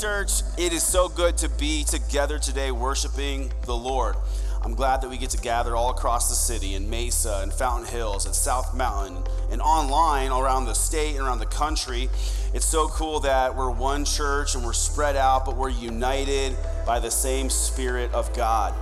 church, it is so good to be together today worshiping the Lord. I'm glad that we get to gather all across the city in Mesa and Fountain Hills and South Mountain and online around the state and around the country. It's so cool that we're one church and we're spread out, but we're united by the same Spirit of God.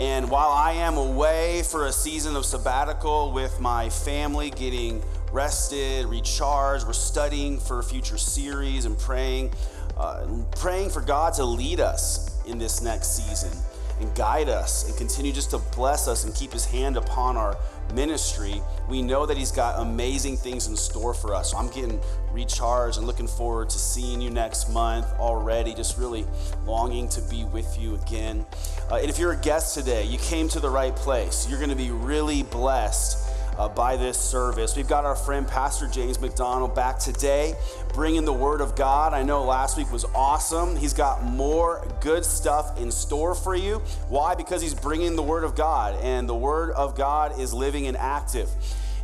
And while I am away for a season of sabbatical with my family, getting rested, recharged, we're studying for a future series and praying uh, praying for God to lead us in this next season and guide us and continue just to bless us and keep his hand upon our ministry, we know that he's got amazing things in store for us. So I'm getting recharged and looking forward to seeing you next month already. Just really longing to be with you again. Uh, and if you're a guest today, you came to the right place. You're going to be really blessed uh, by this service. We've got our friend Pastor James MacDonald back today, bringing the Word of God. I know last week was awesome. He's got more good stuff in store for you. Why? Because he's bringing the Word of God, and the Word of God is living and active.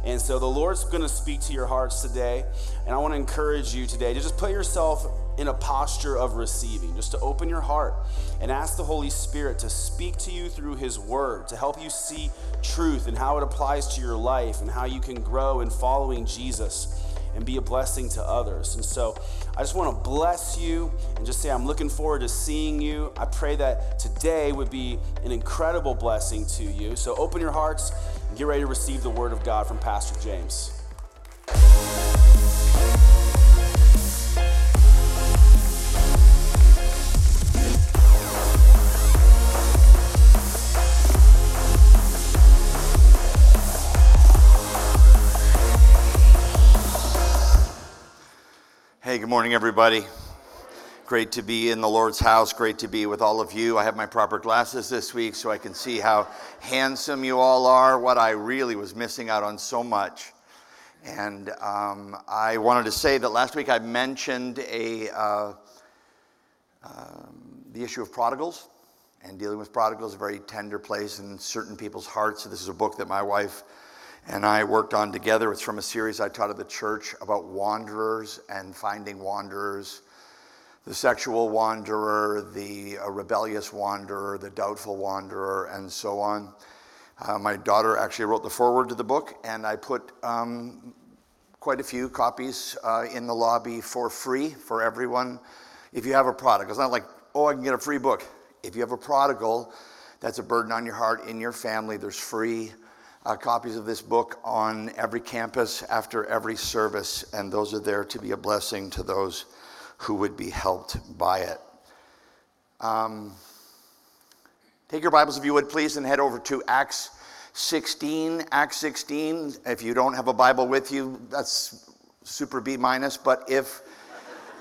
And so the Lord's going to speak to your hearts today. And I want to encourage you today to just put yourself in a posture of receiving, just to open your heart and ask the Holy Spirit to speak to you through His Word, to help you see truth and how it applies to your life and how you can grow in following Jesus and be a blessing to others. And so I just want to bless you and just say, I'm looking forward to seeing you. I pray that today would be an incredible blessing to you. So open your hearts and get ready to receive the Word of God from Pastor James. Good morning, everybody. Great to be in the Lord's house. Great to be with all of you. I have my proper glasses this week so I can see how handsome you all are, what I really was missing out on so much. And um, I wanted to say that last week I mentioned a, uh, um, the issue of prodigals and dealing with prodigals, is a very tender place in certain people's hearts. So this is a book that my wife and I worked on together. It's from a series I taught at the church about wanderers and finding wanderers the sexual wanderer, the uh, rebellious wanderer, the doubtful wanderer, and so on. Uh, my daughter actually wrote the foreword to the book, and I put um, quite a few copies uh, in the lobby for free for everyone. If you have a prodigal, it's not like, oh, I can get a free book. If you have a prodigal, that's a burden on your heart in your family, there's free uh, copies of this book on every campus after every service, and those are there to be a blessing to those who would be helped by it. Um, take your Bibles, if you would, please, and head over to Acts 16. Acts 16. If you don't have a Bible with you, that's super B minus. But if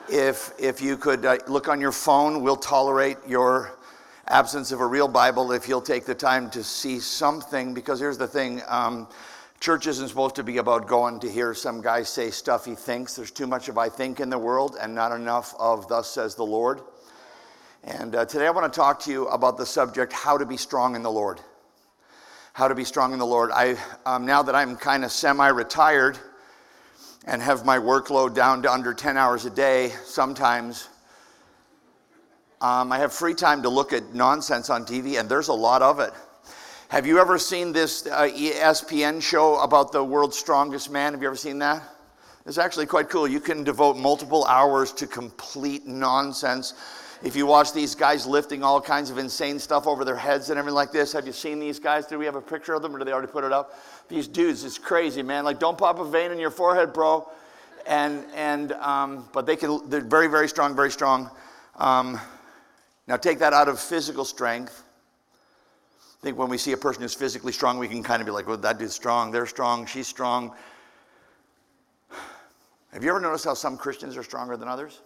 if if you could uh, look on your phone, we'll tolerate your absence of a real Bible if you'll take the time to see something. Because here's the thing um, church isn't supposed to be about going to hear some guy say stuff he thinks. There's too much of I think in the world and not enough of thus says the Lord. And uh, today I want to talk to you about the subject how to be strong in the Lord. How to be strong in the Lord. I, um, now that I'm kind of semi retired and have my workload down to under 10 hours a day, sometimes um, I have free time to look at nonsense on TV, and there's a lot of it. Have you ever seen this uh, ESPN show about the world's strongest man? Have you ever seen that? It's actually quite cool. You can devote multiple hours to complete nonsense. If you watch these guys lifting all kinds of insane stuff over their heads and everything like this, have you seen these guys? Do we have a picture of them or do they already put it up? These dudes, it's crazy, man. Like, don't pop a vein in your forehead, bro. And, and um, but they can, they're very, very strong, very strong. Um, now, take that out of physical strength. I think when we see a person who's physically strong, we can kind of be like, well, that dude's strong, they're strong, she's strong. Have you ever noticed how some Christians are stronger than others?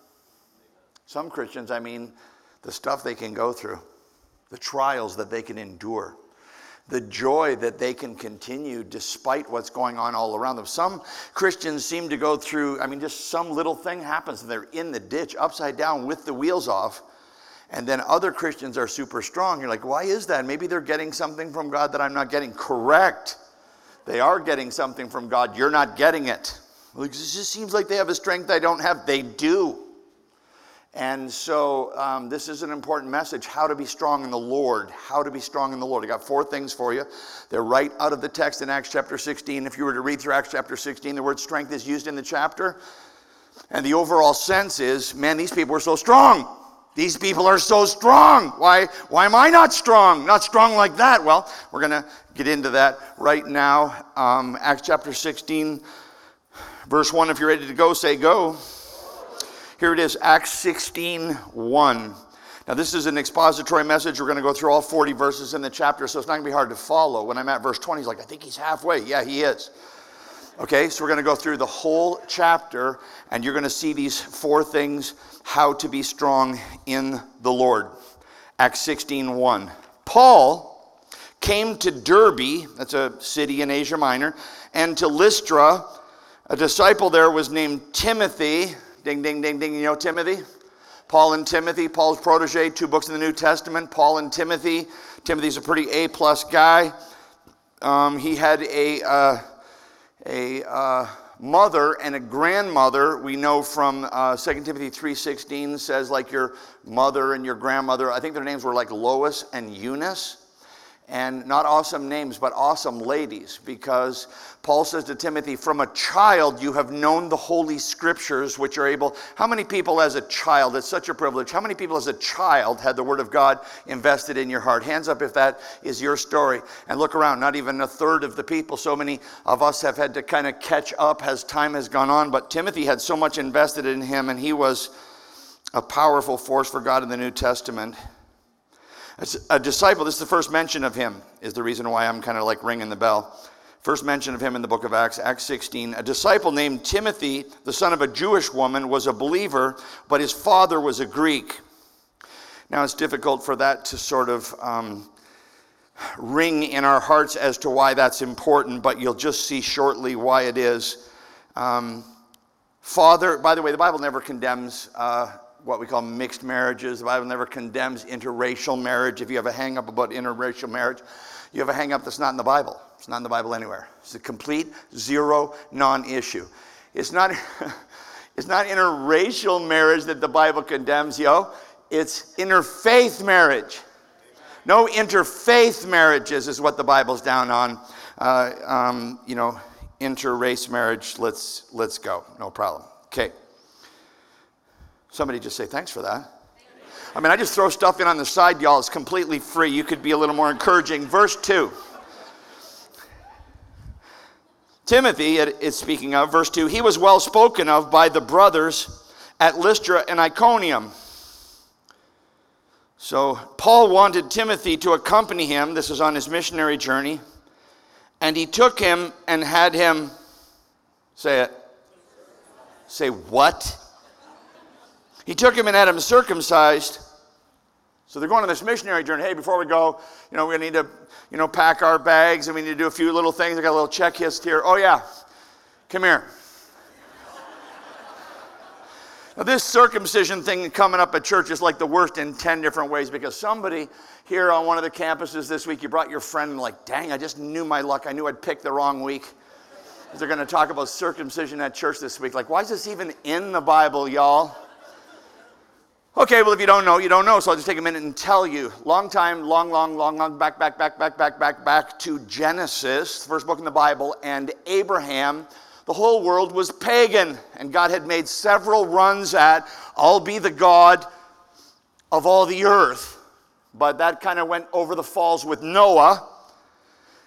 Some Christians, I mean, the stuff they can go through, the trials that they can endure, the joy that they can continue despite what's going on all around them. Some Christians seem to go through, I mean, just some little thing happens and they're in the ditch upside down with the wheels off and then other Christians are super strong. You're like, why is that? Maybe they're getting something from God that I'm not getting. Correct. They are getting something from God. You're not getting it. It just seems like they have a strength I don't have. They do. And so, um, this is an important message how to be strong in the Lord. How to be strong in the Lord. I got four things for you. They're right out of the text in Acts chapter 16. If you were to read through Acts chapter 16, the word strength is used in the chapter. And the overall sense is man, these people are so strong. These people are so strong. Why, why am I not strong? Not strong like that. Well, we're going to get into that right now. Um, Acts chapter 16, verse 1. If you're ready to go, say go. Here it is, Acts 16 1. Now, this is an expository message. We're going to go through all 40 verses in the chapter, so it's not going to be hard to follow. When I'm at verse 20, he's like, I think he's halfway. Yeah, he is. Okay, so we're going to go through the whole chapter, and you're going to see these four things how to be strong in the Lord. Acts 16 1. Paul came to Derbe, that's a city in Asia Minor, and to Lystra. A disciple there was named Timothy. Ding, ding, ding, ding. You know Timothy? Paul and Timothy, Paul's protege, two books in the New Testament. Paul and Timothy. Timothy's a pretty A plus guy. Um, he had a, uh, a uh, mother and a grandmother. We know from uh, 2 Timothy 3.16 says like your mother and your grandmother. I think their names were like Lois and Eunice and not awesome names, but awesome ladies, because Paul says to Timothy, From a child you have known the Holy Scriptures, which are able. How many people as a child, it's such a privilege, how many people as a child had the Word of God invested in your heart? Hands up if that is your story. And look around, not even a third of the people. So many of us have had to kind of catch up as time has gone on, but Timothy had so much invested in him, and he was a powerful force for God in the New Testament. A disciple, this is the first mention of him, is the reason why I'm kind of like ringing the bell. First mention of him in the book of Acts, Acts 16. A disciple named Timothy, the son of a Jewish woman, was a believer, but his father was a Greek. Now it's difficult for that to sort of um, ring in our hearts as to why that's important, but you'll just see shortly why it is. Um, father, by the way, the Bible never condemns uh, what we call mixed marriages. The Bible never condemns interracial marriage. If you have a hang up about interracial marriage, you have a hang up that's not in the Bible. It's not in the Bible anywhere. It's a complete zero non issue. It's not, it's not interracial marriage that the Bible condemns, yo. It's interfaith marriage. No interfaith marriages is what the Bible's down on. Uh, um, you know, interrace marriage, let's, let's go. No problem. Okay. Somebody just say, thanks for that. I mean, I just throw stuff in on the side, y'all. It's completely free. You could be a little more encouraging. Verse 2. Timothy is speaking of, verse 2, he was well spoken of by the brothers at Lystra and Iconium. So Paul wanted Timothy to accompany him. This is on his missionary journey. And he took him and had him, say it, say what? He took him and had him circumcised. So they're going on this missionary journey. Hey, before we go, you know, we need to, you know, pack our bags and we need to do a few little things. I got a little checklist here. Oh yeah, come here. now this circumcision thing coming up at church is like the worst in 10 different ways because somebody here on one of the campuses this week, you brought your friend and like, dang, I just knew my luck. I knew I'd picked the wrong week. They're going to talk about circumcision at church this week. Like, why is this even in the Bible, y'all? Okay, well, if you don't know, you don't know. So I'll just take a minute and tell you. Long time, long, long, long, long, back, back, back, back, back, back, back to Genesis, the first book in the Bible, and Abraham. The whole world was pagan, and God had made several runs at, I'll be the God of all the earth. But that kind of went over the falls with Noah.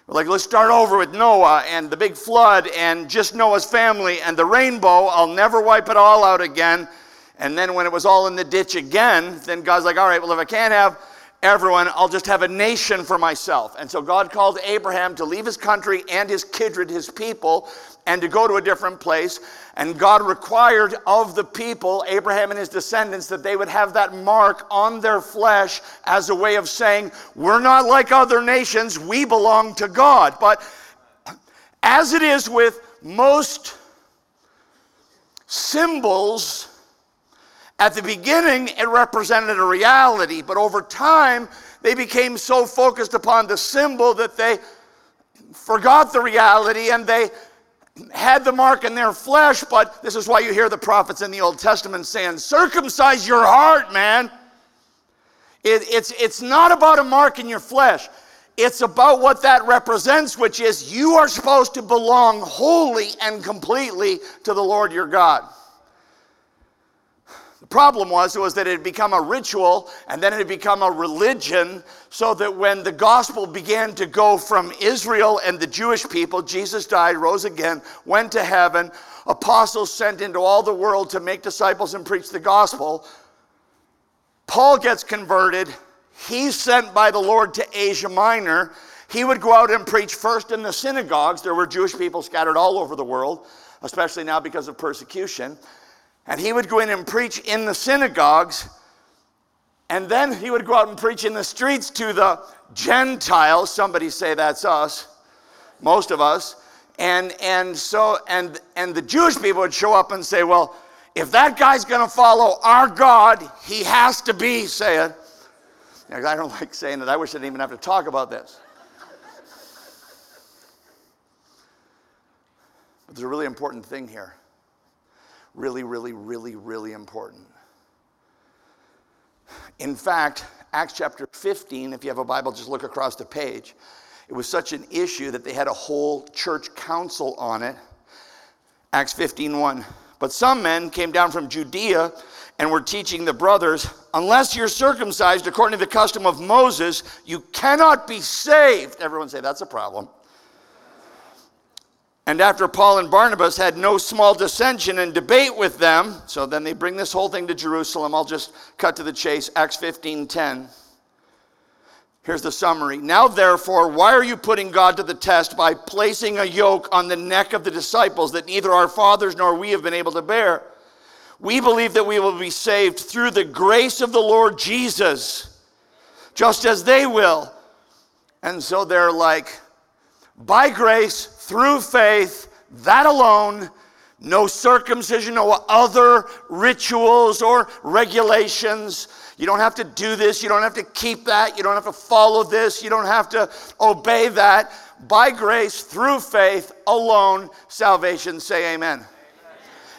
Like, let's start over with Noah and the big flood and just Noah's family and the rainbow. I'll never wipe it all out again. And then when it was all in the ditch again, then God's like, all right, well, if I can't have everyone, I'll just have a nation for myself. And so God called Abraham to leave his country and his kindred, his people, and to go to a different place. And God required of the people, Abraham and his descendants, that they would have that mark on their flesh as a way of saying, We're not like other nations, we belong to God. But as it is with most symbols, at the beginning, it represented a reality, but over time, they became so focused upon the symbol that they forgot the reality and they had the mark in their flesh, but this is why you hear the prophets in the Old Testament saying, circumcise your heart, man. It, it's, it's not about a mark in your flesh. It's about what that represents, which is you are supposed to belong wholly and completely to the Lord your God. Problem was, it was that it had become a ritual and then it had become a religion, so that when the gospel began to go from Israel and the Jewish people, Jesus died, rose again, went to heaven, apostles sent into all the world to make disciples and preach the gospel. Paul gets converted. He's sent by the Lord to Asia Minor. He would go out and preach first in the synagogues. There were Jewish people scattered all over the world, especially now because of persecution. And he would go in and preach in the synagogues. And then he would go out and preach in the streets to the Gentiles. Somebody say that's us, most of us. And, and so, and, and the Jewish people would show up and say, well, if that guy's going to follow our God, he has to be, say it. I don't like saying it. I wish I didn't even have to talk about this. But there's a really important thing here. Really, really, really, really important. In fact, Acts chapter 15, if you have a Bible, just look across the page. It was such an issue that they had a whole church council on it. Acts 15 1. But some men came down from Judea and were teaching the brothers, unless you're circumcised according to the custom of Moses, you cannot be saved. Everyone say that's a problem. And after Paul and Barnabas had no small dissension and debate with them, so then they bring this whole thing to Jerusalem. I'll just cut to the chase. Acts 15 10. Here's the summary. Now, therefore, why are you putting God to the test by placing a yoke on the neck of the disciples that neither our fathers nor we have been able to bear? We believe that we will be saved through the grace of the Lord Jesus, just as they will. And so they're like, by grace, through faith, that alone, no circumcision, no other rituals or regulations. You don't have to do this. You don't have to keep that. You don't have to follow this. You don't have to obey that. By grace, through faith alone, salvation. Say amen.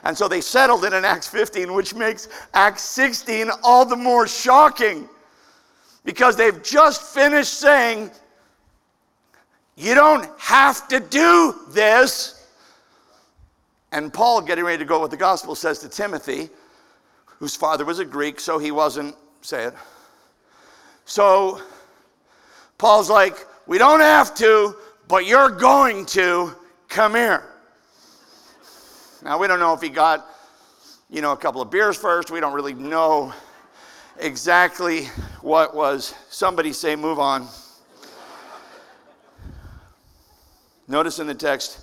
And so they settled it in Acts 15, which makes Acts 16 all the more shocking because they've just finished saying, You don't have to do this. And Paul, getting ready to go with the gospel, says to Timothy, whose father was a Greek, so he wasn't say it. So Paul's like, we don't have to, but you're going to. Come here. Now, we don't know if he got, you know, a couple of beers first. We don't really know exactly what was. Somebody say, move on. Notice in the text,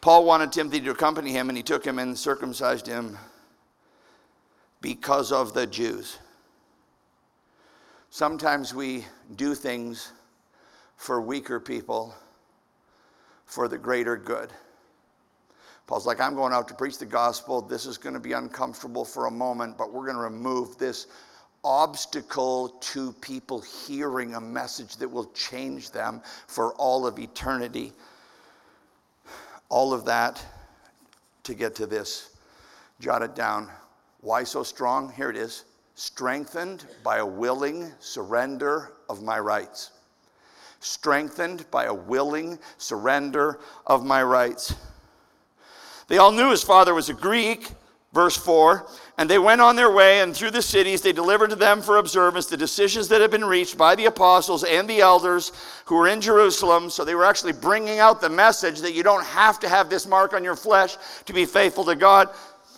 Paul wanted Timothy to accompany him, and he took him and circumcised him because of the Jews. Sometimes we do things for weaker people for the greater good. Paul's like, I'm going out to preach the gospel. This is going to be uncomfortable for a moment, but we're going to remove this obstacle to people hearing a message that will change them for all of eternity. All of that to get to this. Jot it down. Why so strong? Here it is strengthened by a willing surrender of my rights. Strengthened by a willing surrender of my rights. They all knew his father was a Greek, verse 4, and they went on their way, and through the cities they delivered to them for observance the decisions that had been reached by the apostles and the elders who were in Jerusalem. So they were actually bringing out the message that you don't have to have this mark on your flesh to be faithful to God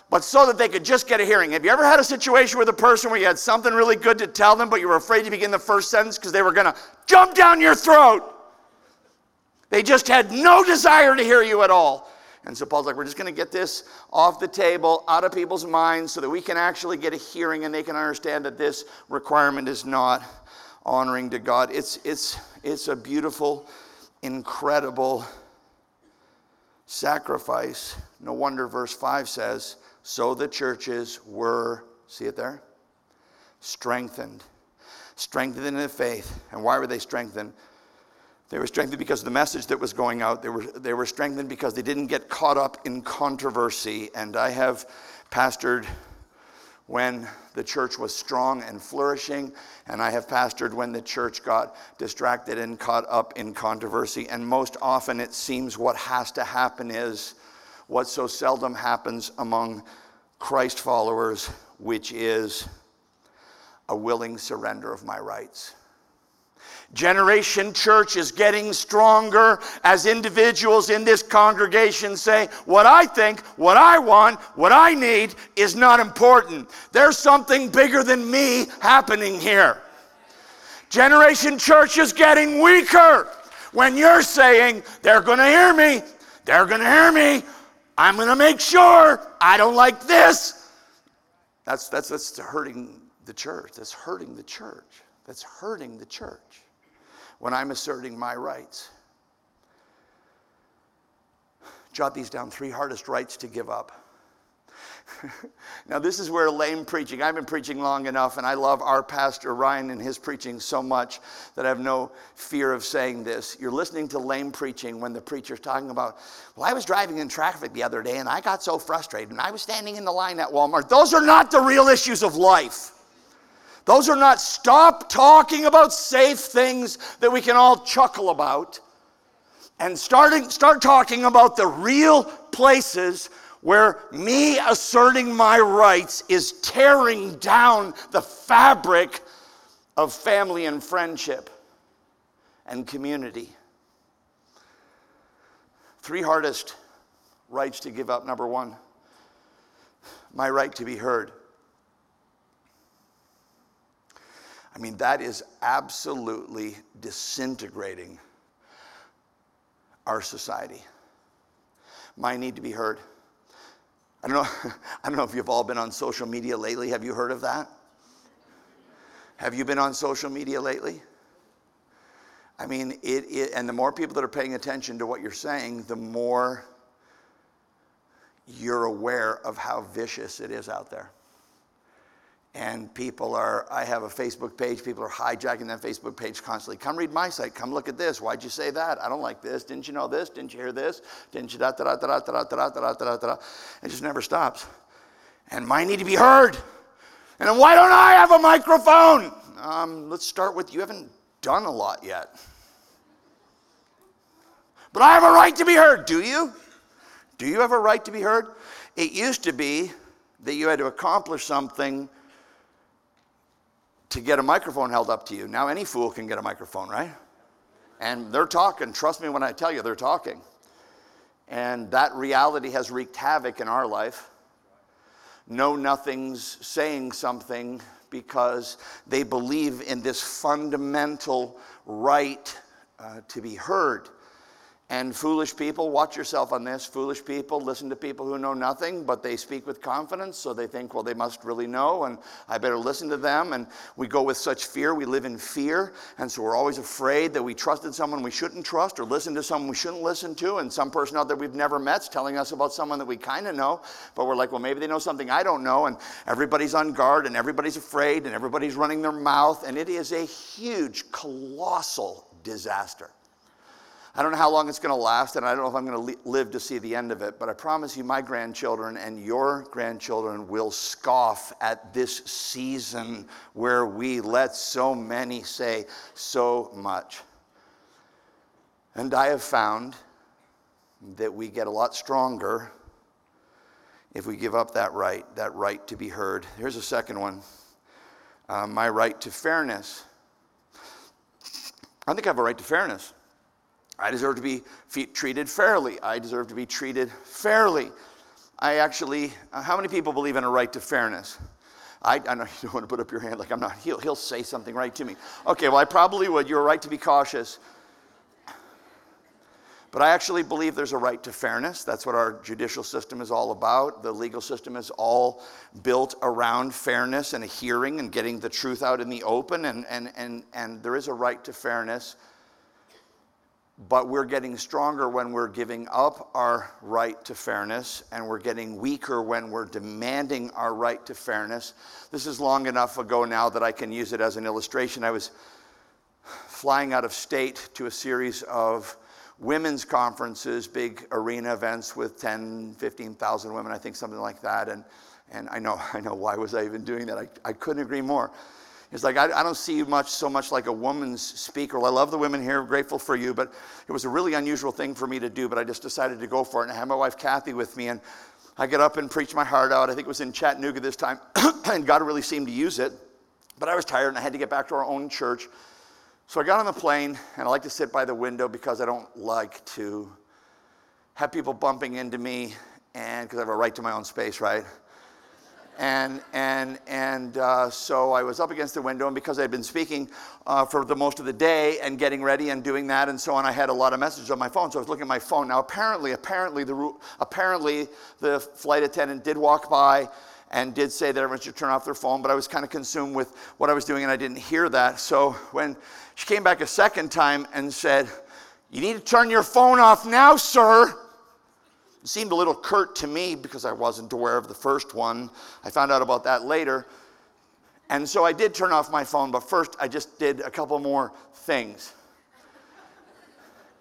but so that they could just get a hearing. Have you ever had a situation with a person where you had something really good to tell them, but you were afraid to begin the first sentence because they were going to jump down your throat? They just had no desire to hear you at all. And so Paul's like, we're just going to get this off the table, out of people's minds, so that we can actually get a hearing and they can understand that this requirement is not honoring to God. It's, it's, it's a beautiful, incredible sacrifice. No wonder verse 5 says, so the churches were, see it there? Strengthened. Strengthened in the faith. And why were they strengthened? They were strengthened because of the message that was going out. They were, they were strengthened because they didn't get caught up in controversy. And I have pastored when the church was strong and flourishing, and I have pastored when the church got distracted and caught up in controversy. And most often, it seems what has to happen is what so seldom happens among Christ followers, which is a willing surrender of my rights. Generation Church is getting stronger as individuals in this congregation say, What I think, what I want, what I need is not important. There's something bigger than me happening here. Generation Church is getting weaker when you're saying, They're going to hear me, they're going to hear me, I'm going to make sure I don't like this. That's, that's, that's hurting the church. That's hurting the church. That's hurting the church when I'm asserting my rights. Jot these down three hardest rights to give up. now, this is where lame preaching, I've been preaching long enough, and I love our pastor Ryan and his preaching so much that I have no fear of saying this. You're listening to lame preaching when the preacher's talking about, well, I was driving in traffic the other day and I got so frustrated, and I was standing in the line at Walmart. Those are not the real issues of life. Those are not, stop talking about safe things that we can all chuckle about and starting, start talking about the real places where me asserting my rights is tearing down the fabric of family and friendship and community. Three hardest rights to give up. Number one, my right to be heard. I mean, that is absolutely disintegrating our society. My need to be heard. I don't know, I don't know if you've all been on social media lately. Have you heard of that? Have you been on social media lately? I mean, it, it, and the more people that are paying attention to what you're saying, the more you're aware of how vicious it is out there and people are i have a facebook page people are hijacking that facebook page constantly come read my site come look at this why'd you say that i don't like this didn't you know this didn't you hear this didn't you da da da da da da da da da da it just never stops and mine need to be heard and why don't i have a microphone um, let's start with you haven't done a lot yet but i have a right to be heard do you do you have a right to be heard it used to be that you had to accomplish something to get a microphone held up to you. Now, any fool can get a microphone, right? And they're talking. Trust me when I tell you, they're talking. And that reality has wreaked havoc in our life. Know nothing's saying something because they believe in this fundamental right uh, to be heard. And foolish people, watch yourself on this. Foolish people listen to people who know nothing, but they speak with confidence, so they think, well, they must really know, and I better listen to them. And we go with such fear. We live in fear, and so we're always afraid that we trusted someone we shouldn't trust or listened to someone we shouldn't listen to, and some person out there we've never met's telling us about someone that we kind of know, but we're like, well, maybe they know something I don't know, and everybody's on guard, and everybody's afraid, and everybody's running their mouth, and it is a huge, colossal disaster. I don't know how long it's going to last, and I don't know if I'm going to live to see the end of it, but I promise you, my grandchildren and your grandchildren will scoff at this season where we let so many say so much. And I have found that we get a lot stronger if we give up that right, that right to be heard. Here's a second one uh, my right to fairness. I think I have a right to fairness. I deserve to be treated fairly. I deserve to be treated fairly. I actually, uh, how many people believe in a right to fairness? I, I know you don't want to put up your hand like I'm not, he'll, he'll say something right to me. Okay, well, I probably would. You're right to be cautious. But I actually believe there's a right to fairness. That's what our judicial system is all about. The legal system is all built around fairness and a hearing and getting the truth out in the open. And, and, and, and there is a right to fairness but we're getting stronger when we're giving up our right to fairness, and we're getting weaker when we're demanding our right to fairness. This is long enough ago now that I can use it as an illustration. I was flying out of state to a series of women's conferences, big arena events with 10, 15,000 women, I think something like that. And, and I know, I know why was I even doing that? I, I couldn't agree more. It's like, I, I don't see you much so much like a woman's speaker. Well, I love the women here, grateful for you, but it was a really unusual thing for me to do, but I just decided to go for it. And I had my wife Kathy with me, and I get up and preach my heart out. I think it was in Chattanooga this time, and God really seemed to use it. But I was tired, and I had to get back to our own church. So I got on the plane, and I like to sit by the window because I don't like to have people bumping into me, and because I have a right to my own space, right? And, and, and uh, so I was up against the window, and because I'd been speaking uh, for the most of the day and getting ready and doing that and so on, I had a lot of messages on my phone. So I was looking at my phone. Now, apparently, apparently, the, apparently, the flight attendant did walk by and did say that everyone should turn off their phone, but I was kind of consumed with what I was doing and I didn't hear that. So when she came back a second time and said, You need to turn your phone off now, sir. Seemed a little curt to me because I wasn't aware of the first one. I found out about that later. And so I did turn off my phone, but first I just did a couple more things.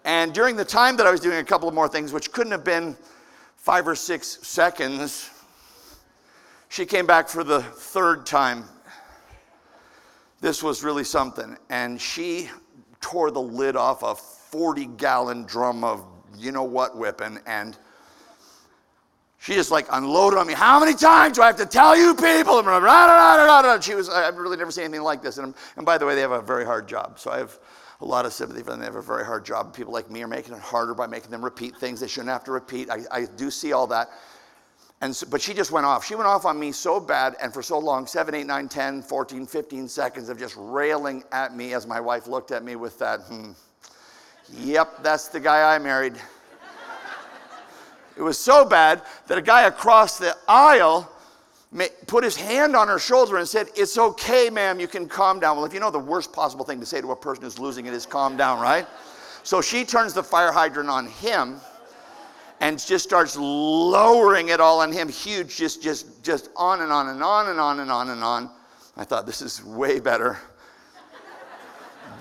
And during the time that I was doing a couple more things, which couldn't have been five or six seconds, she came back for the third time. This was really something. And she tore the lid off a 40 gallon drum of you know what whipping and she just like unloaded on me. How many times do I have to tell you people? And she was, I've really never seen anything like this. And, and by the way, they have a very hard job. So I have a lot of sympathy for them. They have a very hard job. People like me are making it harder by making them repeat things they shouldn't have to repeat. I, I do see all that. And so, but she just went off. She went off on me so bad and for so long 7, 8, 9, 10, 14, 15 seconds of just railing at me as my wife looked at me with that, hmm, yep, that's the guy I married. It was so bad that a guy across the aisle put his hand on her shoulder and said, It's okay, ma'am, you can calm down. Well, if you know the worst possible thing to say to a person who's losing it is calm down, right? So she turns the fire hydrant on him and just starts lowering it all on him, huge, just, just, just on and on and on and on and on and on. I thought, this is way better.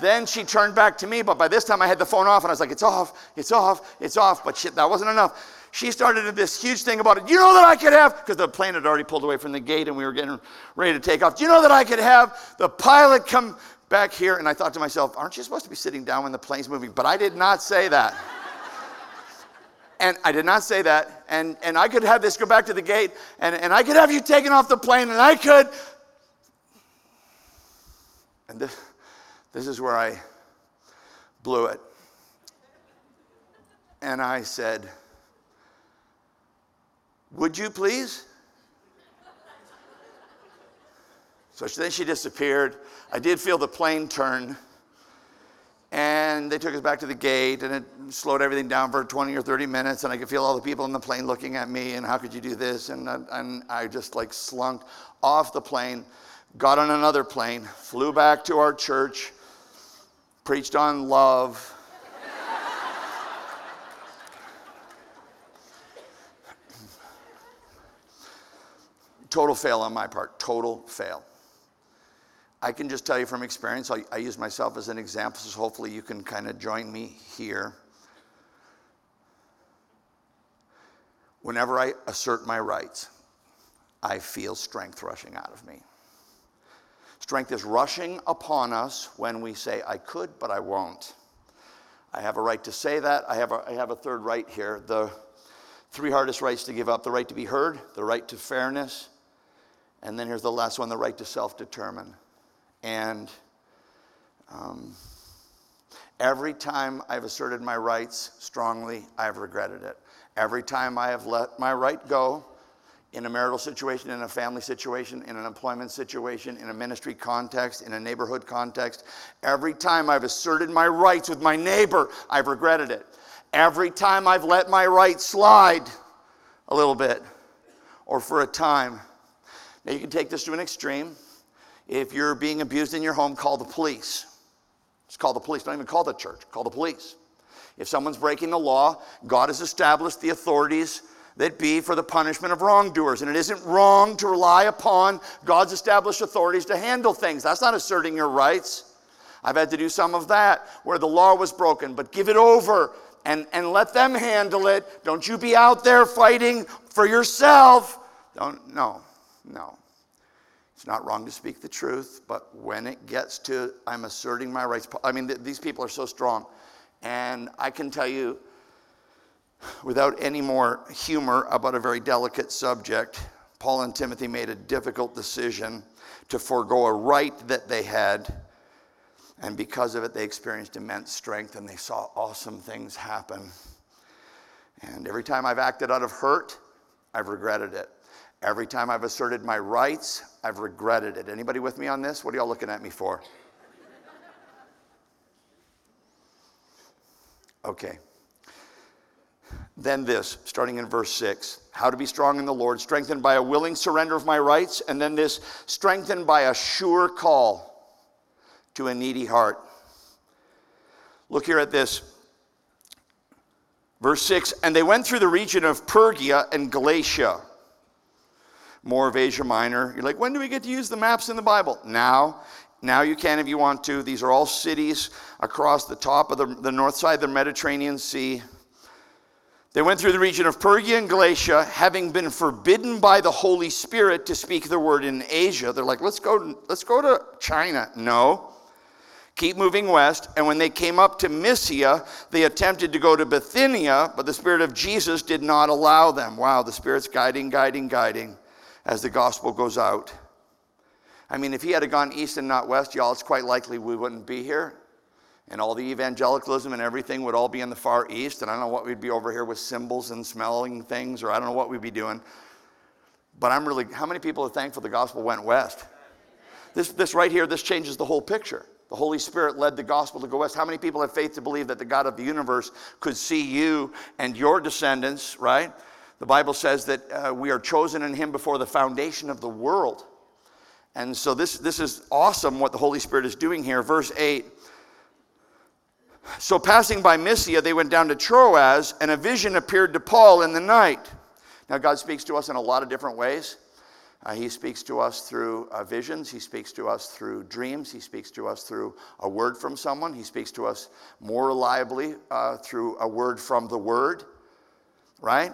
then she turned back to me, but by this time I had the phone off and I was like, it's off, it's off, it's off. But that wasn't enough she started this huge thing about it. You know that I could have, because the plane had already pulled away from the gate and we were getting ready to take off. Do you know that I could have the pilot come back here? And I thought to myself, aren't you supposed to be sitting down when the plane's moving? But I did not say that. and I did not say that. And, and I could have this go back to the gate and, and I could have you taken off the plane and I could. And this, this is where I blew it. And I said, would you please? So then she disappeared. I did feel the plane turn. And they took us back to the gate, and it slowed everything down for 20 or 30 minutes. And I could feel all the people in the plane looking at me, and how could you do this? And, uh, and I just like slunk off the plane, got on another plane, flew back to our church, preached on love, Total fail on my part, total fail. I can just tell you from experience, I, I use myself as an example, so hopefully you can kind of join me here. Whenever I assert my rights, I feel strength rushing out of me. Strength is rushing upon us when we say, I could, but I won't. I have a right to say that. I have a, I have a third right here the three hardest rights to give up the right to be heard, the right to fairness, and then here's the last one the right to self determine. And um, every time I've asserted my rights strongly, I've regretted it. Every time I have let my right go, in a marital situation, in a family situation, in an employment situation, in a ministry context, in a neighborhood context. Every time I've asserted my rights with my neighbor, I've regretted it. Every time I've let my rights slide a little bit or for a time, now, you can take this to an extreme. If you're being abused in your home, call the police. Just call the police. Don't even call the church, call the police. If someone's breaking the law, God has established the authorities that be for the punishment of wrongdoers. And it isn't wrong to rely upon God's established authorities to handle things. That's not asserting your rights. I've had to do some of that where the law was broken, but give it over and, and let them handle it. Don't you be out there fighting for yourself. Don't, no, no. It's not wrong to speak the truth, but when it gets to I'm asserting my rights, I mean, th- these people are so strong. And I can tell you, without any more humor about a very delicate subject, Paul and Timothy made a difficult decision to forego a right that they had. And because of it, they experienced immense strength and they saw awesome things happen. And every time I've acted out of hurt, I've regretted it. Every time I've asserted my rights, I've regretted it. Anybody with me on this? What are y'all looking at me for? Okay. Then this, starting in verse 6 how to be strong in the Lord, strengthened by a willing surrender of my rights, and then this, strengthened by a sure call to a needy heart. Look here at this. Verse 6 And they went through the region of Phrygia and Galatia, more of Asia Minor. You're like, when do we get to use the maps in the Bible? Now. Now you can if you want to. These are all cities across the top of the, the north side of the Mediterranean Sea. They went through the region of Phrygia and Galatia, having been forbidden by the Holy Spirit to speak the word in Asia. They're like, let's go, let's go to China. No. Keep moving west. And when they came up to Mysia, they attempted to go to Bithynia, but the Spirit of Jesus did not allow them. Wow, the Spirit's guiding, guiding, guiding as the gospel goes out. I mean, if he had gone east and not west, y'all, it's quite likely we wouldn't be here and all the evangelicalism and everything would all be in the far east. And I don't know what we'd be over here with symbols and smelling things, or I don't know what we'd be doing. But I'm really, how many people are thankful the gospel went west? This, this right here, this changes the whole picture. The Holy Spirit led the gospel to go west. How many people have faith to believe that the God of the universe could see you and your descendants, right? The Bible says that uh, we are chosen in Him before the foundation of the world. And so this, this is awesome what the Holy Spirit is doing here. Verse 8 so, passing by Mysia, they went down to Troas, and a vision appeared to Paul in the night. Now, God speaks to us in a lot of different ways. Uh, he speaks to us through uh, visions. He speaks to us through dreams. He speaks to us through a word from someone. He speaks to us more reliably uh, through a word from the Word, right?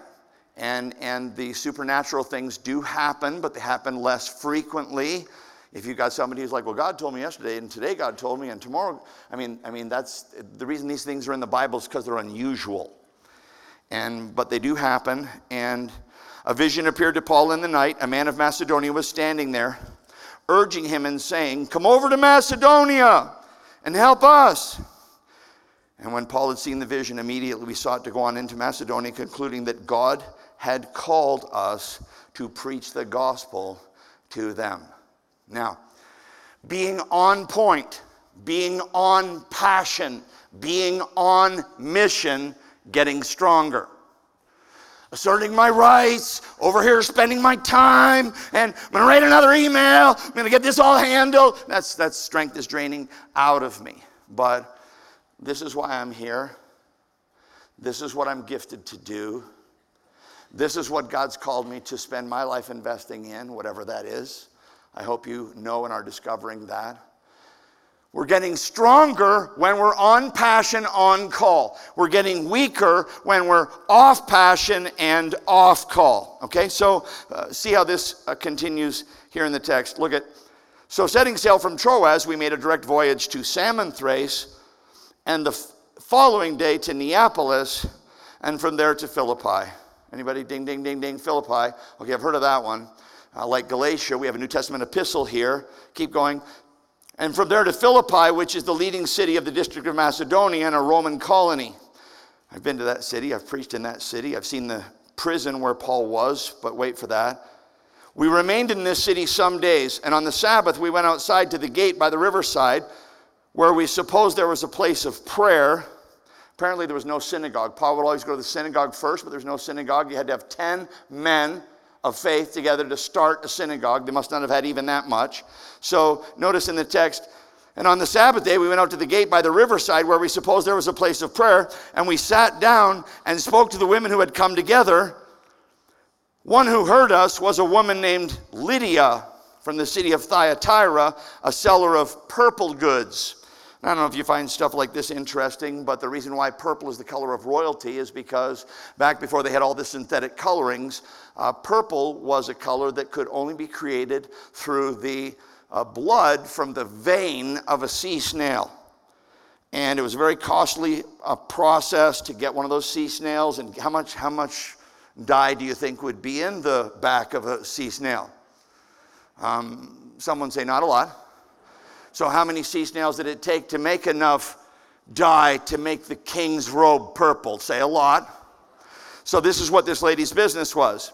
And, and the supernatural things do happen, but they happen less frequently. If you got somebody who's like, well, God told me yesterday, and today God told me, and tomorrow, I mean, I mean, that's the reason these things are in the Bible is because they're unusual. And but they do happen. And a vision appeared to Paul in the night. A man of Macedonia was standing there, urging him and saying, Come over to Macedonia and help us. And when Paul had seen the vision, immediately we sought to go on into Macedonia, concluding that God had called us to preach the gospel to them. Now, being on point, being on passion, being on mission, getting stronger. Asserting my rights, over here spending my time, and I'm gonna write another email, I'm gonna get this all handled. That's, that strength is draining out of me. But this is why I'm here. This is what I'm gifted to do. This is what God's called me to spend my life investing in, whatever that is. I hope you know and are discovering that. We're getting stronger when we're on passion, on call. We're getting weaker when we're off passion and off call. Okay, so uh, see how this uh, continues here in the text. Look at, so setting sail from Troas, we made a direct voyage to Samothrace, and the f- following day to Neapolis, and from there to Philippi. Anybody ding, ding, ding, ding, Philippi? Okay, I've heard of that one. Uh, like Galatia, we have a New Testament epistle here. Keep going. And from there to Philippi, which is the leading city of the district of Macedonia and a Roman colony. I've been to that city, I've preached in that city, I've seen the prison where Paul was, but wait for that. We remained in this city some days, and on the Sabbath we went outside to the gate by the riverside, where we supposed there was a place of prayer. Apparently, there was no synagogue. Paul would always go to the synagogue first, but there's no synagogue. You had to have 10 men of faith together to start a synagogue. They must not have had even that much. So notice in the text, and on the Sabbath day, we went out to the gate by the riverside where we supposed there was a place of prayer, and we sat down and spoke to the women who had come together. One who heard us was a woman named Lydia from the city of Thyatira, a seller of purple goods. I don't know if you find stuff like this interesting, but the reason why purple is the color of royalty is because back before they had all the synthetic colorings, uh, purple was a color that could only be created through the uh, blood from the vein of a sea snail. And it was a very costly uh, process to get one of those sea snails. And how much, how much dye do you think would be in the back of a sea snail? Um, someone say, not a lot. So, how many sea snails did it take to make enough dye to make the king's robe purple? Say a lot. So, this is what this lady's business was.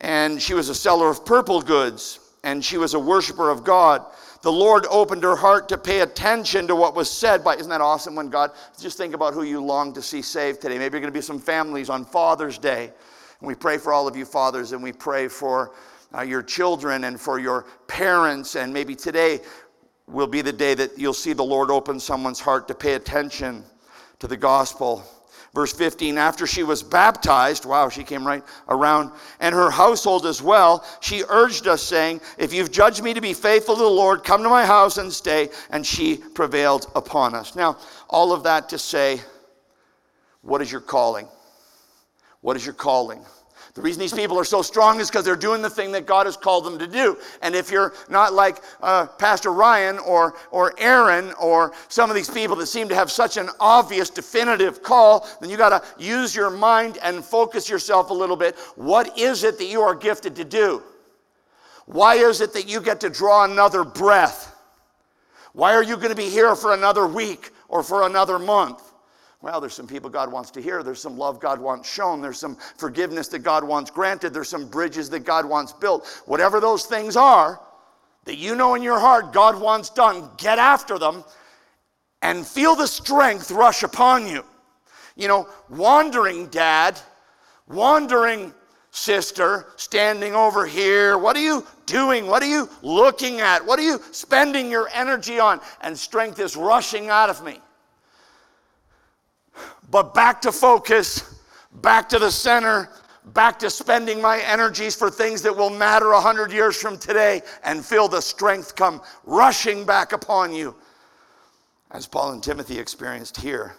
And she was a seller of purple goods, and she was a worshiper of God. The Lord opened her heart to pay attention to what was said by, isn't that awesome when God, just think about who you long to see saved today. Maybe you're going to be some families on Father's Day. And we pray for all of you fathers, and we pray for uh, your children and for your parents. And maybe today will be the day that you'll see the Lord open someone's heart to pay attention to the gospel. Verse 15, after she was baptized, wow, she came right around, and her household as well, she urged us, saying, If you've judged me to be faithful to the Lord, come to my house and stay. And she prevailed upon us. Now, all of that to say, what is your calling? What is your calling? The reason these people are so strong is because they're doing the thing that God has called them to do. And if you're not like uh, Pastor Ryan or, or Aaron or some of these people that seem to have such an obvious, definitive call, then you got to use your mind and focus yourself a little bit. What is it that you are gifted to do? Why is it that you get to draw another breath? Why are you going to be here for another week or for another month? Well, there's some people God wants to hear. There's some love God wants shown. There's some forgiveness that God wants granted. There's some bridges that God wants built. Whatever those things are that you know in your heart God wants done, get after them and feel the strength rush upon you. You know, wandering dad, wandering sister, standing over here. What are you doing? What are you looking at? What are you spending your energy on? And strength is rushing out of me. But back to focus, back to the center, back to spending my energies for things that will matter a hundred years from today and feel the strength come rushing back upon you, as Paul and Timothy experienced here.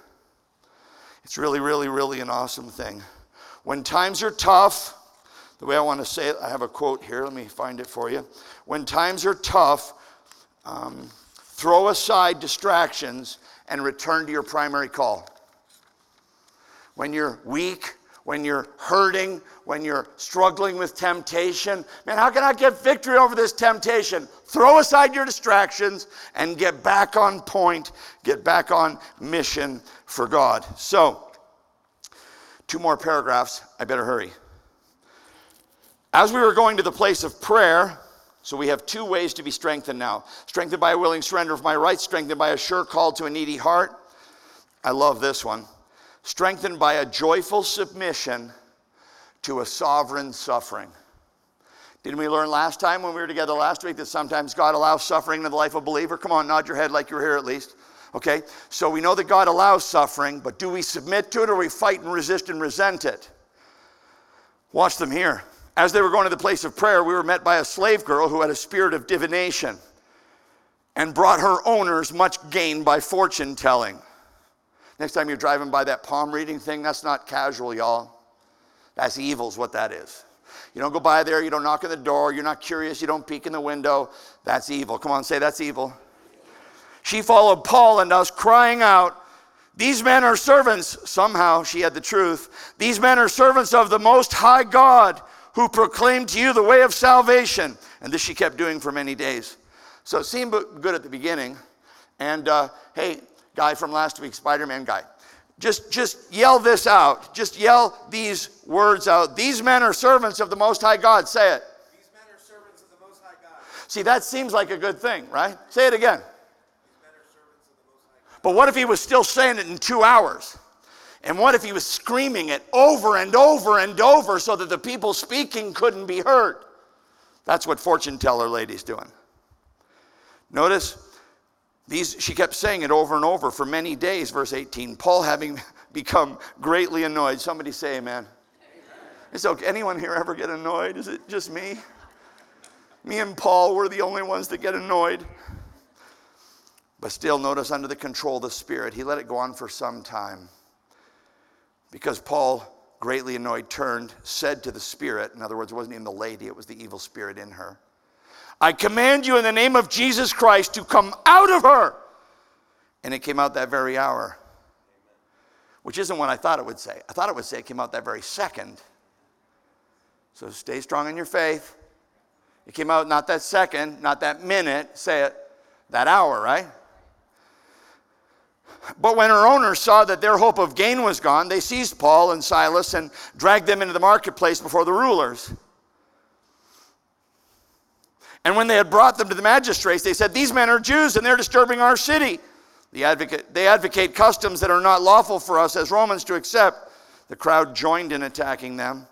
It's really, really, really an awesome thing. When times are tough, the way I want to say it, I have a quote here. Let me find it for you. When times are tough, um, throw aside distractions and return to your primary call when you're weak, when you're hurting, when you're struggling with temptation. Man, how can I get victory over this temptation? Throw aside your distractions and get back on point, get back on mission for God. So, two more paragraphs. I better hurry. As we were going to the place of prayer, so we have two ways to be strengthened now strengthened by a willing surrender of my rights, strengthened by a sure call to a needy heart. I love this one strengthened by a joyful submission to a sovereign suffering. Didn't we learn last time when we were together last week that sometimes God allows suffering in the life of a believer? Come on, nod your head like you're here at least. Okay, so we know that God allows suffering, but do we submit to it or we fight and resist and resent it? Watch them here. As they were going to the place of prayer, we were met by a slave girl who had a spirit of divination and brought her owners much gain by fortune telling. Next time you're driving by that palm reading thing, that's not casual, y'all. That's evil, is what that is. You don't go by there, you don't knock on the door, you're not curious, you don't peek in the window. That's evil. Come on, say that's evil. She followed Paul and us, crying out, These men are servants. Somehow she had the truth. These men are servants of the Most High God who proclaimed to you the way of salvation. And this she kept doing for many days. So it seemed good at the beginning. And uh, hey, guy from last week, Spider Man guy. Just, just yell this out. Just yell these words out. These men are servants of the Most High God. Say it. These men are servants of the Most High God. See, that seems like a good thing, right? Say it again. But what if he was still saying it in two hours? And what if he was screaming it over and over and over so that the people speaking couldn't be heard? That's what fortune teller lady's doing. Notice these, she kept saying it over and over for many days, verse 18. Paul having become greatly annoyed. Somebody say amen. Is okay. anyone here ever get annoyed? Is it just me? Me and Paul were the only ones that get annoyed. But still, notice under the control of the Spirit, he let it go on for some time. Because Paul, greatly annoyed, turned, said to the Spirit, in other words, it wasn't even the lady, it was the evil spirit in her. I command you in the name of Jesus Christ to come out of her. And it came out that very hour, which isn't what I thought it would say. I thought it would say it came out that very second. So stay strong in your faith. It came out not that second, not that minute, say it, that hour, right? But when her owners saw that their hope of gain was gone, they seized Paul and Silas and dragged them into the marketplace before the rulers. And when they had brought them to the magistrates, they said, These men are Jews and they're disturbing our city. The advocate, they advocate customs that are not lawful for us as Romans to accept. The crowd joined in attacking them.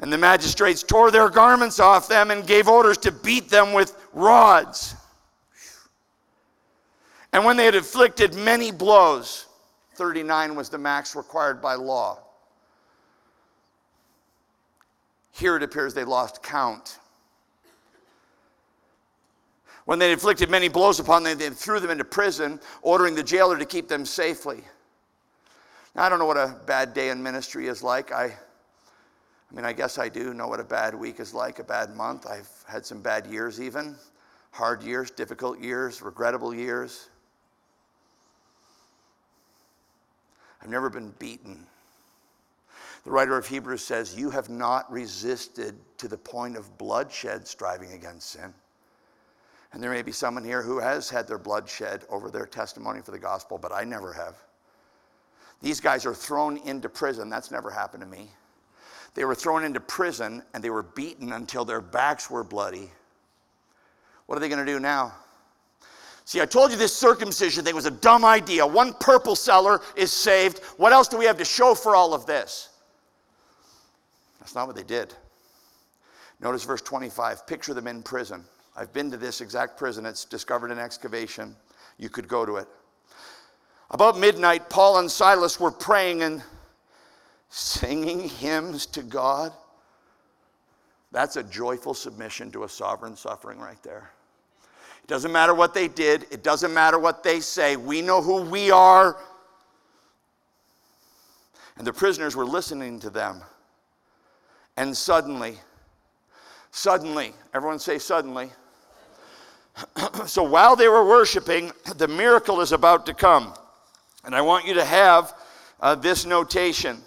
And the magistrates tore their garments off them and gave orders to beat them with rods. And when they had inflicted many blows, 39 was the max required by law. Here it appears they lost count. When they inflicted many blows upon them, they threw them into prison, ordering the jailer to keep them safely. Now, I don't know what a bad day in ministry is like. I, I mean, I guess I do know what a bad week is like, a bad month. I've had some bad years, even hard years, difficult years, regrettable years. I've never been beaten. The writer of Hebrews says, You have not resisted to the point of bloodshed striving against sin. And there may be someone here who has had their blood shed over their testimony for the gospel, but I never have. These guys are thrown into prison. That's never happened to me. They were thrown into prison and they were beaten until their backs were bloody. What are they going to do now? See, I told you this circumcision thing was a dumb idea. One purple seller is saved. What else do we have to show for all of this? That's not what they did. Notice verse 25. Picture them in prison. I've been to this exact prison, it's discovered in excavation. You could go to it. About midnight, Paul and Silas were praying and singing hymns to God. That's a joyful submission to a sovereign suffering right there. It doesn't matter what they did, it doesn't matter what they say. We know who we are. And the prisoners were listening to them. And suddenly, suddenly, everyone say suddenly, so while they were worshiping, the miracle is about to come. And I want you to have uh, this notation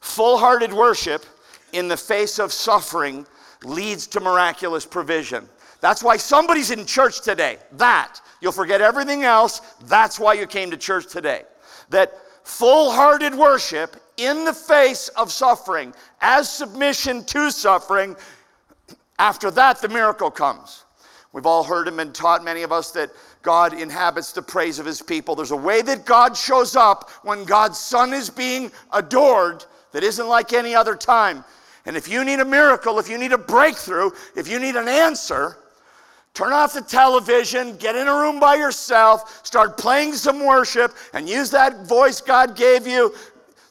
full hearted worship in the face of suffering leads to miraculous provision. That's why somebody's in church today. That. You'll forget everything else. That's why you came to church today. That full hearted worship in the face of suffering, as submission to suffering, after that, the miracle comes. We've all heard him and taught, many of us, that God inhabits the praise of his people. There's a way that God shows up when God's Son is being adored that isn't like any other time. And if you need a miracle, if you need a breakthrough, if you need an answer, turn off the television, get in a room by yourself, start playing some worship, and use that voice God gave you,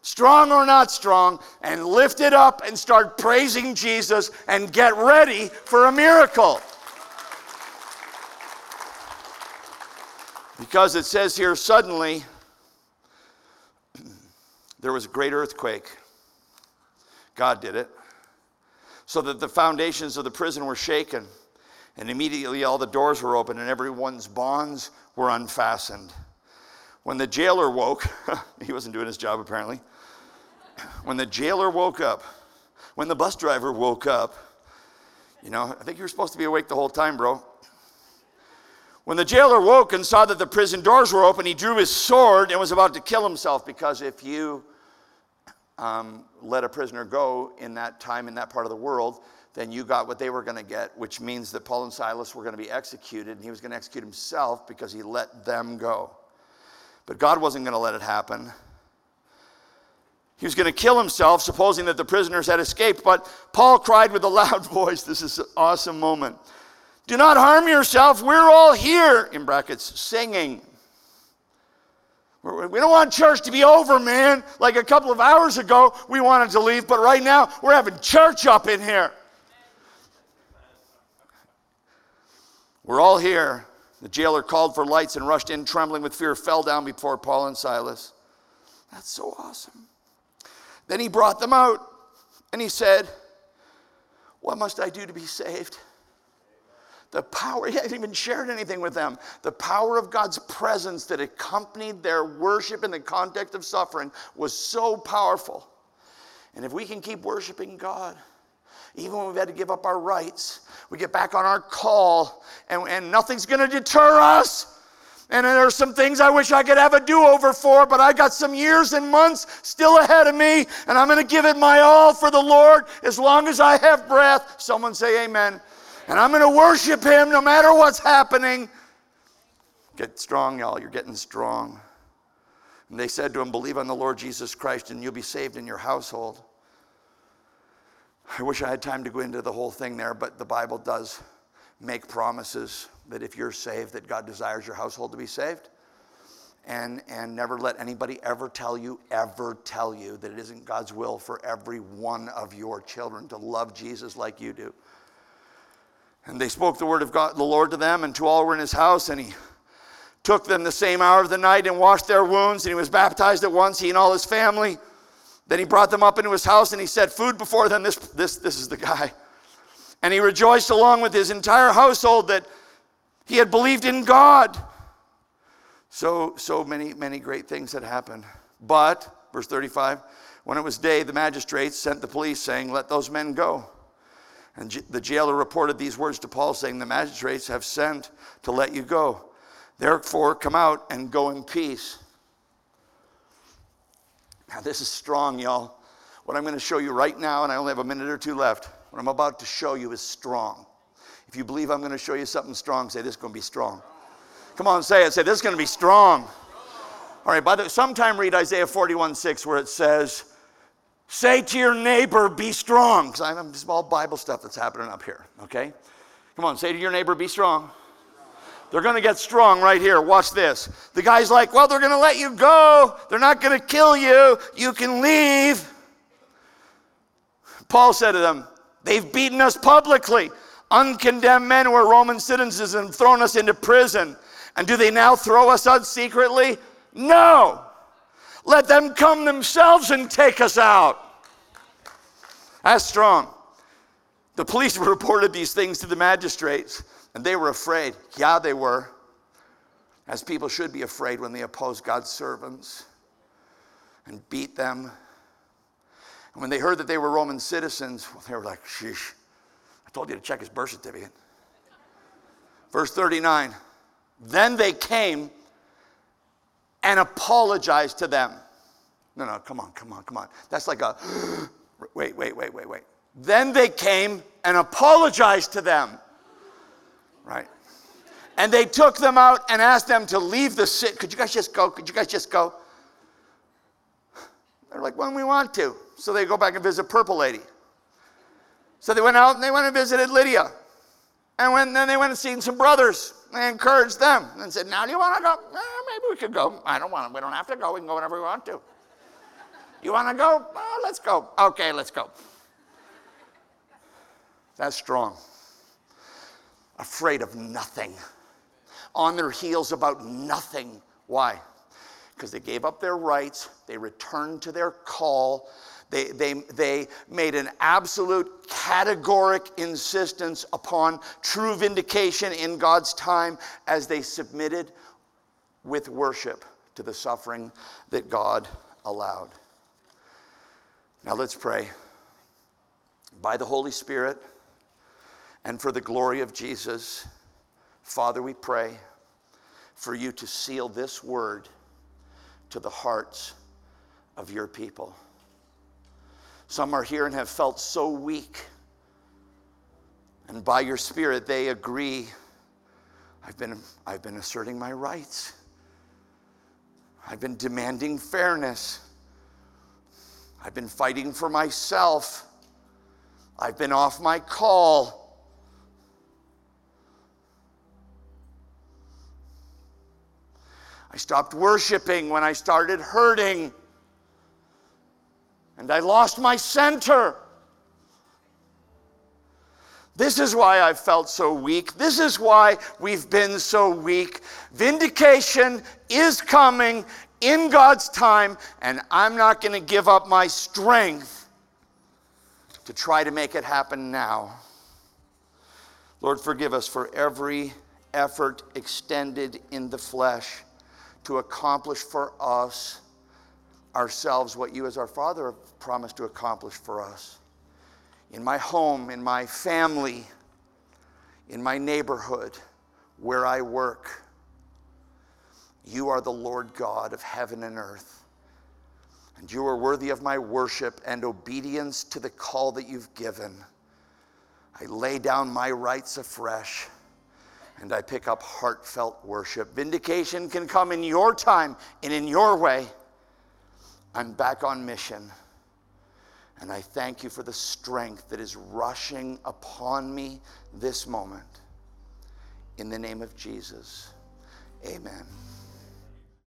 strong or not strong, and lift it up and start praising Jesus and get ready for a miracle. Because it says here, suddenly, there was a great earthquake. God did it. So that the foundations of the prison were shaken. And immediately all the doors were open and everyone's bonds were unfastened. When the jailer woke, he wasn't doing his job apparently. When the jailer woke up, when the bus driver woke up, you know, I think you were supposed to be awake the whole time, bro. When the jailer woke and saw that the prison doors were open, he drew his sword and was about to kill himself because if you um, let a prisoner go in that time, in that part of the world, then you got what they were going to get, which means that Paul and Silas were going to be executed, and he was going to execute himself because he let them go. But God wasn't going to let it happen. He was going to kill himself, supposing that the prisoners had escaped. But Paul cried with a loud voice. This is an awesome moment. Do not harm yourself. We're all here, in brackets, singing. We don't want church to be over, man. Like a couple of hours ago, we wanted to leave, but right now, we're having church up in here. We're all here The jailer called for lights and rushed in, trembling with fear, fell down before Paul and Silas. That's so awesome. Then he brought them out and he said, What must I do to be saved? The power, he hadn't even shared anything with them. The power of God's presence that accompanied their worship in the context of suffering was so powerful. And if we can keep worshiping God, even when we've had to give up our rights, we get back on our call, and, and nothing's going to deter us. And there are some things I wish I could have a do over for, but I got some years and months still ahead of me, and I'm going to give it my all for the Lord as long as I have breath. Someone say, Amen. And I'm going to worship Him no matter what's happening. Get strong, y'all. You're getting strong. And they said to him, Believe on the Lord Jesus Christ, and you'll be saved in your household. I wish I had time to go into the whole thing there, but the Bible does make promises that if you're saved, that God desires your household to be saved. And, and never let anybody ever tell you, ever tell you that it isn't God's will for every one of your children to love Jesus like you do. And they spoke the word of God, the Lord to them and to all were in his house, and he took them the same hour of the night and washed their wounds, and he was baptized at once, he and all his family. Then he brought them up into his house and he set food before them. This, this, this is the guy. And he rejoiced along with his entire household that he had believed in God. So, so many, many great things had happened. But, verse 35, when it was day, the magistrates sent the police saying, Let those men go. And the jailer reported these words to Paul, saying, The magistrates have sent to let you go. Therefore, come out and go in peace. Now, this is strong, y'all. What I'm going to show you right now, and I only have a minute or two left, what I'm about to show you is strong. If you believe I'm going to show you something strong, say, This is going to be strong. Come on, say it. Say, This is going to be strong. All right, by the sometime read Isaiah 41 6, where it says, Say to your neighbor, be strong. Because I'm just all Bible stuff that's happening up here, okay? Come on, say to your neighbor, be strong. They're going to get strong right here. Watch this. The guy's like, Well, they're going to let you go. They're not going to kill you. You can leave. Paul said to them, They've beaten us publicly. Uncondemned men who are Roman citizens and thrown us into prison. And do they now throw us out secretly? No. Let them come themselves and take us out. That's strong. The police reported these things to the magistrates. And they were afraid. Yeah, they were. As people should be afraid when they oppose God's servants and beat them. And when they heard that they were Roman citizens, well, they were like, sheesh, I told you to check his birth certificate. Verse 39 Then they came and apologized to them. No, no, come on, come on, come on. That's like a wait, wait, wait, wait, wait. Then they came and apologized to them. Right. And they took them out and asked them to leave the city. Could you guys just go? Could you guys just go? They're like, when we want to. So they go back and visit Purple Lady. So they went out and they went and visited Lydia. And when, then they went and seen some brothers. They encouraged them and said, Now do you want to go? Eh, maybe we could go. I don't want to. We don't have to go. We can go whenever we want to. You want to go? Oh, let's go. Okay, let's go. That's strong afraid of nothing, on their heels about nothing. Why? Because they gave up their rights, they returned to their call. They, they, they made an absolute categoric insistence upon true vindication in God's time as they submitted with worship to the suffering that God allowed. Now let's pray. By the Holy Spirit, and for the glory of Jesus, Father, we pray for you to seal this word to the hearts of your people. Some are here and have felt so weak. And by your Spirit, they agree. I've been, I've been asserting my rights. I've been demanding fairness. I've been fighting for myself. I've been off my call. I stopped worshiping when I started hurting. And I lost my center. This is why I felt so weak. This is why we've been so weak. Vindication is coming in God's time, and I'm not going to give up my strength to try to make it happen now. Lord, forgive us for every effort extended in the flesh to accomplish for us ourselves what you, as our Father, have promised to accomplish for us in my home, in my family, in my neighborhood, where I work. You are the Lord God of heaven and earth. And you are worthy of my worship and obedience to the call that you've given. I lay down my rights afresh and I pick up heartfelt worship. Vindication can come in your time and in your way. I'm back on mission. And I thank you for the strength that is rushing upon me this moment. In the name of Jesus, amen.